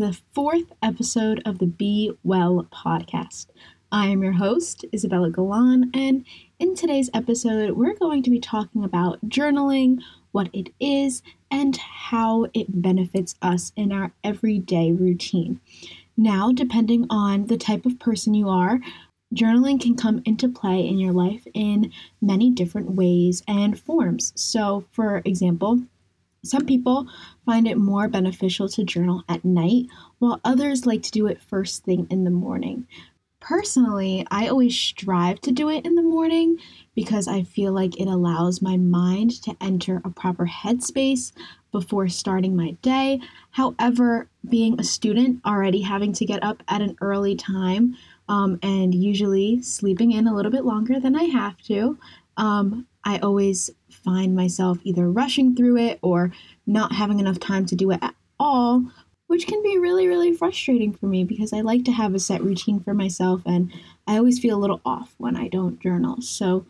the fourth episode of the Be Well podcast. I am your host, Isabella Galan, and in today's episode, we're going to be talking about journaling, what it is, and how it benefits us in our everyday routine. Now, depending on the type of person you are, journaling can come into play in your life in many different ways and forms. So, for example, some people find it more beneficial to journal at night, while others like to do it first thing in the morning. Personally, I always strive to do it in the morning because I feel like it allows my mind to enter a proper headspace before starting my day. However, being a student, already having to get up at an early time um, and usually sleeping in a little bit longer than I have to, um, I always find myself either rushing through it or not having enough time to do it at all, which can be really, really frustrating for me because I like to have a set routine for myself and I always feel a little off when I don't journal. So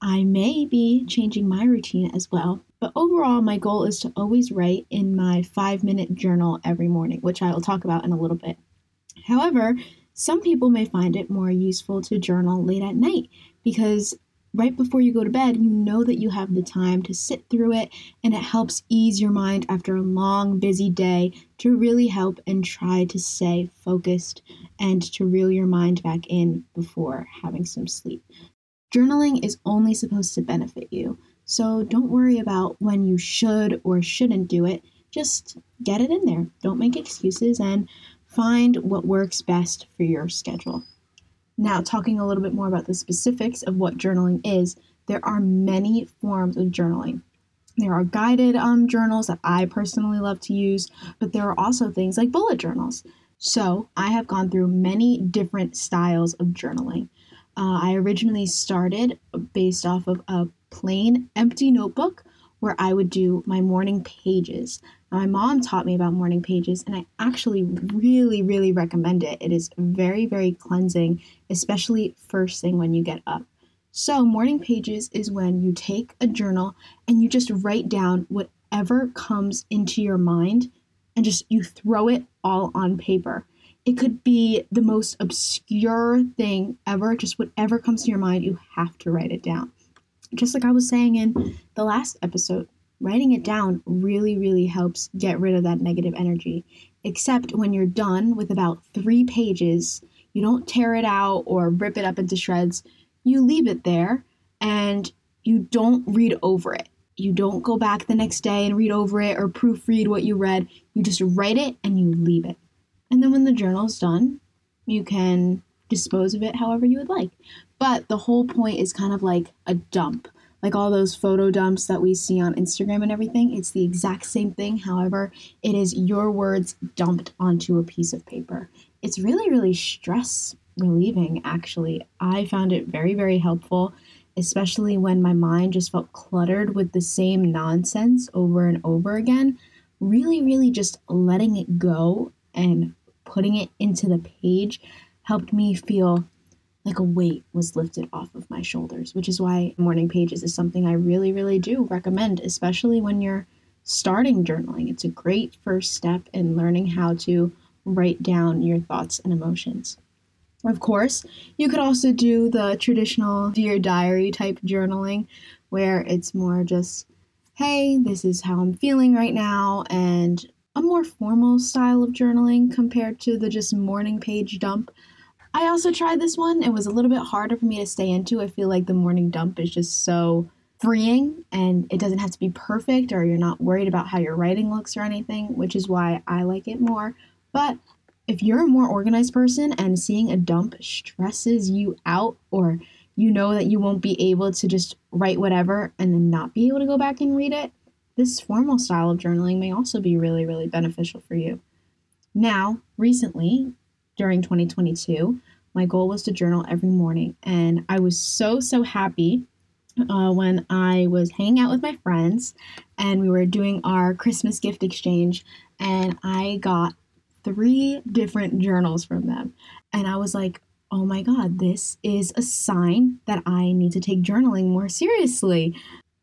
I may be changing my routine as well. But overall, my goal is to always write in my five minute journal every morning, which I will talk about in a little bit. However, some people may find it more useful to journal late at night because right before you go to bed, you know that you have the time to sit through it, and it helps ease your mind after a long, busy day to really help and try to stay focused and to reel your mind back in before having some sleep. Journaling is only supposed to benefit you, so don't worry about when you should or shouldn't do it. Just get it in there. Don't make excuses and find what works best for your schedule. Now, talking a little bit more about the specifics of what journaling is, there are many forms of journaling. There are guided um, journals that I personally love to use, but there are also things like bullet journals. So, I have gone through many different styles of journaling. Uh, I originally started based off of a plain empty notebook where I would do my morning pages. Now, my mom taught me about morning pages, and I actually really, really recommend it. It is very, very cleansing, especially first thing when you get up. So, morning pages is when you take a journal and you just write down whatever comes into your mind and just you throw it all on paper. It could be the most obscure thing ever, just whatever comes to your mind, you have to write it down just like I was saying in the last episode, writing it down really, really helps get rid of that negative energy. Except when you're done with about three pages, you don't tear it out or rip it up into shreds. You leave it there and you don't read over it. You don't go back the next day and read over it or proofread what you read. You just write it and you leave it. And then when the journal's done, you can dispose of it however you would like. But the whole point is kind of like a dump. Like all those photo dumps that we see on Instagram and everything, it's the exact same thing. However, it is your words dumped onto a piece of paper. It's really, really stress relieving, actually. I found it very, very helpful, especially when my mind just felt cluttered with the same nonsense over and over again. Really, really just letting it go and putting it into the page helped me feel like a weight was lifted off of my shoulders, which is why morning pages is something I really, really do recommend, especially when you're starting journaling. It's a great first step in learning how to write down your thoughts and emotions. Of course, you could also do the traditional dear diary type journaling where it's more just, hey, this is how I'm feeling right now, and a more formal style of journaling compared to the just morning page dump I also tried this one. It was a little bit harder for me to stay into. I feel like the morning dump is just so freeing and it doesn't have to be perfect or you're not worried about how your writing looks or anything, which is why I like it more. But if you're a more organized person and seeing a dump stresses you out or you know that you won't be able to just write whatever and then not be able to go back and read it, this formal style of journaling may also be really, really beneficial for you. Now, recently, during 2022, my goal was to journal every morning. And I was so, so happy uh, when I was hanging out with my friends and we were doing our Christmas gift exchange. And I got three different journals from them. And I was like, oh my God, this is a sign that I need to take journaling more seriously.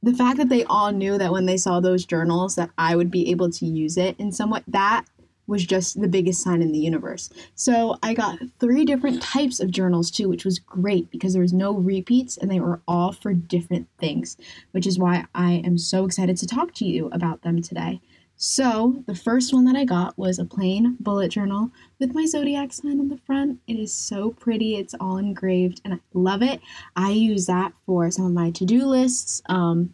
the fact that they all knew that when they saw those journals that I would be able to use it in somewhat that was just the biggest sign in the universe. So I got three different types of journals too, which was great because there was no repeats and they were all for different things, which is why I am so excited to talk to you about them today. So, the first one that I got was a plain bullet journal with my zodiac sign on the front. It is so pretty, it's all engraved, and I love it. I use that for some of my to do lists. Um,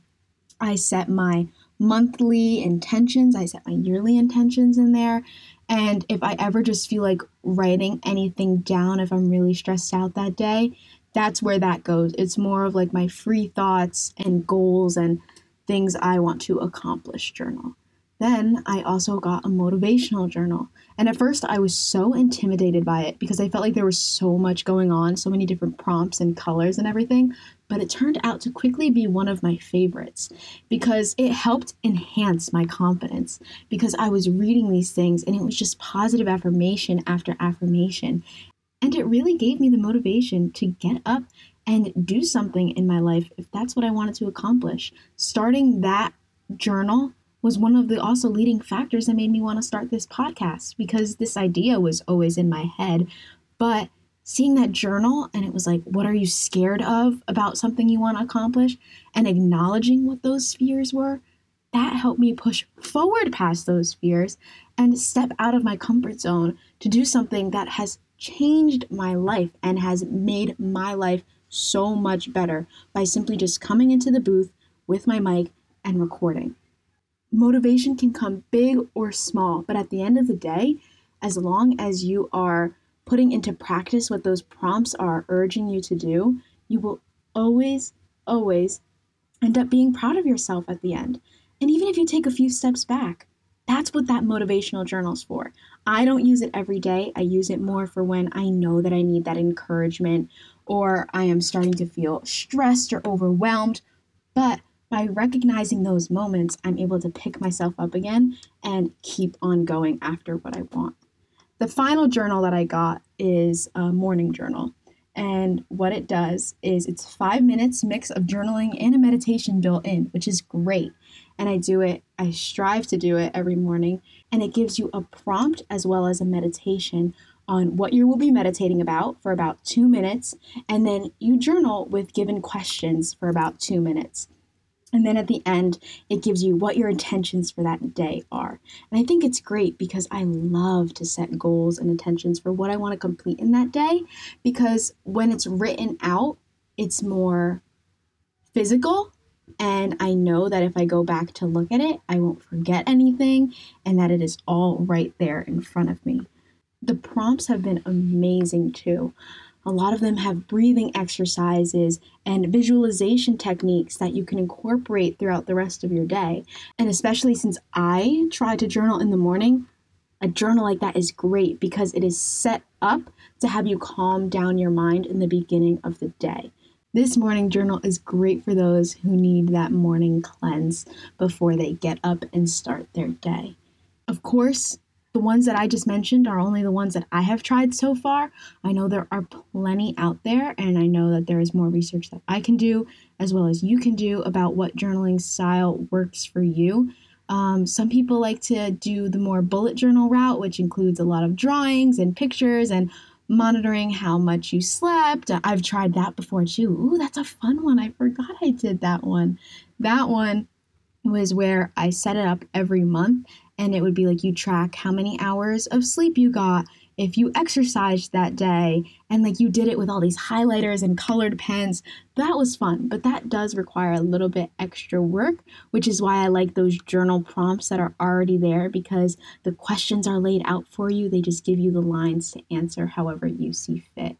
I set my monthly intentions, I set my yearly intentions in there. And if I ever just feel like writing anything down, if I'm really stressed out that day, that's where that goes. It's more of like my free thoughts and goals and things I want to accomplish journal. Then I also got a motivational journal. And at first, I was so intimidated by it because I felt like there was so much going on, so many different prompts and colors and everything. But it turned out to quickly be one of my favorites because it helped enhance my confidence. Because I was reading these things and it was just positive affirmation after affirmation. And it really gave me the motivation to get up and do something in my life if that's what I wanted to accomplish. Starting that journal was one of the also leading factors that made me want to start this podcast because this idea was always in my head. But seeing that journal and it was like, what are you scared of about something you want to accomplish? And acknowledging what those fears were, that helped me push forward past those fears and step out of my comfort zone to do something that has changed my life and has made my life so much better by simply just coming into the booth with my mic and recording. Motivation can come big or small, but at the end of the day, as long as you are putting into practice what those prompts are urging you to do, you will always, always end up being proud of yourself at the end. And even if you take a few steps back, that's what that motivational journal is for. I don't use it every day. I use it more for when I know that I need that encouragement or I am starting to feel stressed or overwhelmed. But by recognizing those moments, I'm able to pick myself up again and keep on going after what I want. The final journal that I got is a morning journal. And what it does is it's five minutes mix of journaling and a meditation built in, which is great. And I do it, I strive to do it every morning. And it gives you a prompt as well as a meditation on what you will be meditating about for about two minutes. And then you journal with given questions for about two minutes. And then at the end, it gives you what your intentions for that day are. And I think it's great because I love to set goals and intentions for what I want to complete in that day because when it's written out, it's more physical. And I know that if I go back to look at it, I won't forget anything and that it is all right there in front of me. The prompts have been amazing too. A lot of them have breathing exercises and visualization techniques that you can incorporate throughout the rest of your day. And especially since I try to journal in the morning, a journal like that is great because it is set up to have you calm down your mind in the beginning of the day. This morning journal is great for those who need that morning cleanse before they get up and start their day. Of course, the ones that I just mentioned are only the ones that I have tried so far. I know there are plenty out there, and I know that there is more research that I can do as well as you can do about what journaling style works for you. Um, some people like to do the more bullet journal route, which includes a lot of drawings and pictures and monitoring how much you slept. I've tried that before too. Ooh, that's a fun one. I forgot I did that one. That one was where I set it up every month and it would be like you track how many hours of sleep you got if you exercised that day and like you did it with all these highlighters and colored pens. That was fun but that does require a little bit extra work which is why i like those journal prompts that are already there because the questions are laid out for you. They just give you the lines to answer however you see fit.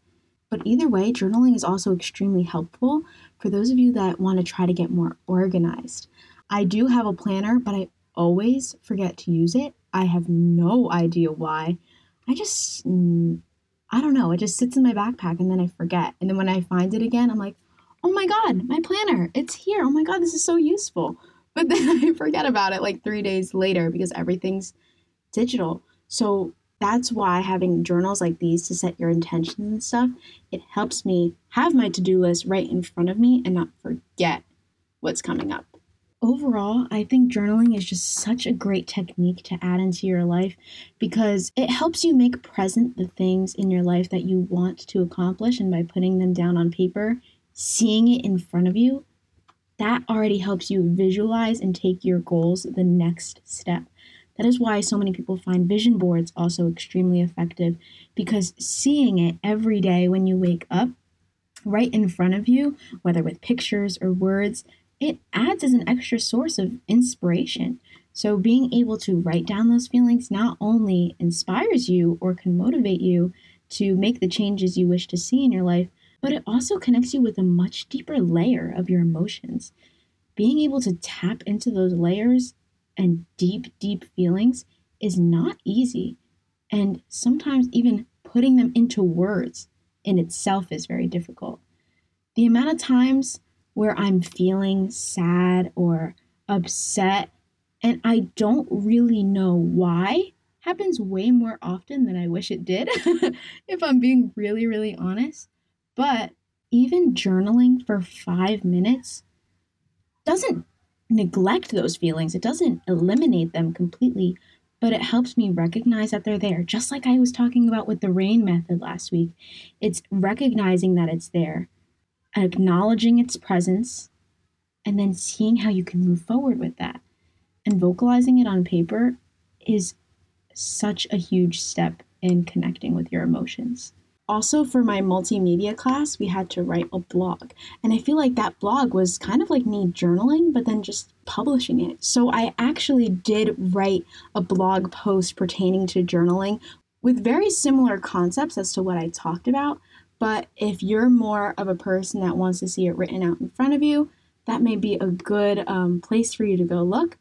But either way journaling is also extremely helpful for those of you that want to try to get more organized. I do have a planner but i always forget to use it. I have no idea why. I just, mm, I don't know. It just sits in my backpack and then I forget. And then when I find it again, I'm like, oh my God, my planner, it's here. Oh my God, this is so useful. But then I forget about it like three days later because everything's digital. So that's why having journals like these to set your intentions and stuff, it helps me have my to do list right in front of me and not forget what's coming up. Overall, I think journaling is just such a great technique to add into your life because it helps you make present the things in your life that you want to accomplish. And by putting them down on paper, seeing it in front of you, that already helps you visualize and take your goals the next step. That is why so many people find vision boards also extremely effective because seeing it every day when you wake up right in front of you, whether with pictures or words, it adds as an extra source of inspiration. So, being able to write down those feelings not only inspires you or can motivate you to make the changes you wish to see in your life, but it also connects you with a much deeper layer of your emotions. Being able to tap into those layers and deep, deep feelings is not easy. And sometimes even putting them into words in itself is very difficult. The amount of times where I'm feeling sad or upset and I don't really know why happens way more often than I wish it did, if I'm being really, really honest. But even journaling for five minutes doesn't neglect those feelings, it doesn't eliminate them completely, but it helps me recognize that they're there. Just like I was talking about with the rain method last week, it's recognizing that it's there, acknowledging its presence, and then seeing how you can move forward with that. And vocalizing it on paper is such a huge step in connecting with your emotions. Also, for my multimedia class, we had to write a blog. And I feel like that blog was kind of like me journaling, but then just publishing it. So I actually did write a blog post pertaining to journaling with very similar concepts as to what I talked about. But if you're more of a person that wants to see it written out in front of you, that may be a good um, place for you to go look.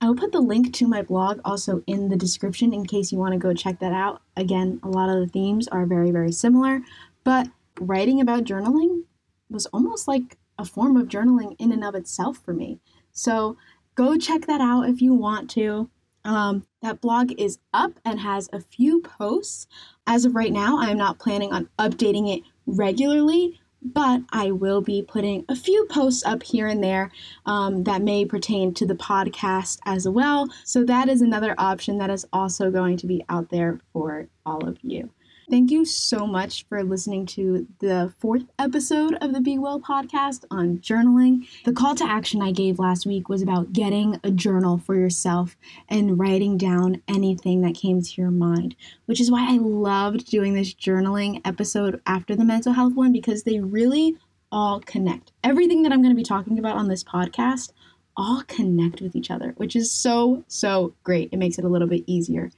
I'll put the link to my blog also in the description in case you want to go check that out. Again, a lot of the themes are very, very similar, but writing about journaling was almost like a form of journaling in and of itself for me. So go check that out if you want to. Um, that blog is up and has a few posts. As of right now, I'm not planning on updating it regularly, but I will be putting a few posts up here and there um, that may pertain to the podcast as well. So that is another option that is also going to be out there for all of you. Thank you so much for listening to the fourth episode of the Be Well podcast on journaling. The call to action I gave last week was about getting a journal for yourself and writing down anything that came to your mind, which is why I loved doing this journaling episode after the mental health one because they really all connect. Everything that I'm going to be talking about on this podcast all connect with each other, which is so, so great. It makes it a little bit easier.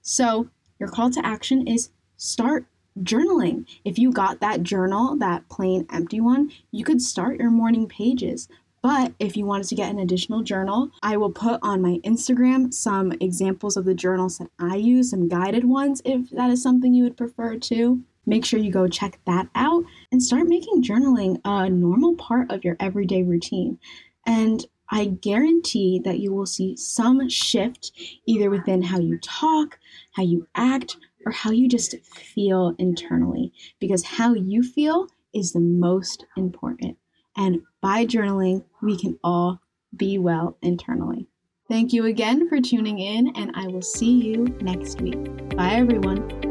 So, your call to action is start journaling. If you got that journal, that plain empty one, you could start your morning pages. But if you wanted to get an additional journal, I will put on my Instagram some examples of the journals that I use, some guided ones if that is something you would prefer to. Make sure you go check that out and start making journaling a normal part of your everyday routine. And I guarantee that you will see some shift either within how you talk, how you act, or how you just feel internally, because how you feel is the most important. And by journaling, we can all be well internally. Thank you again for tuning in, and I will see you next week. Bye, everyone.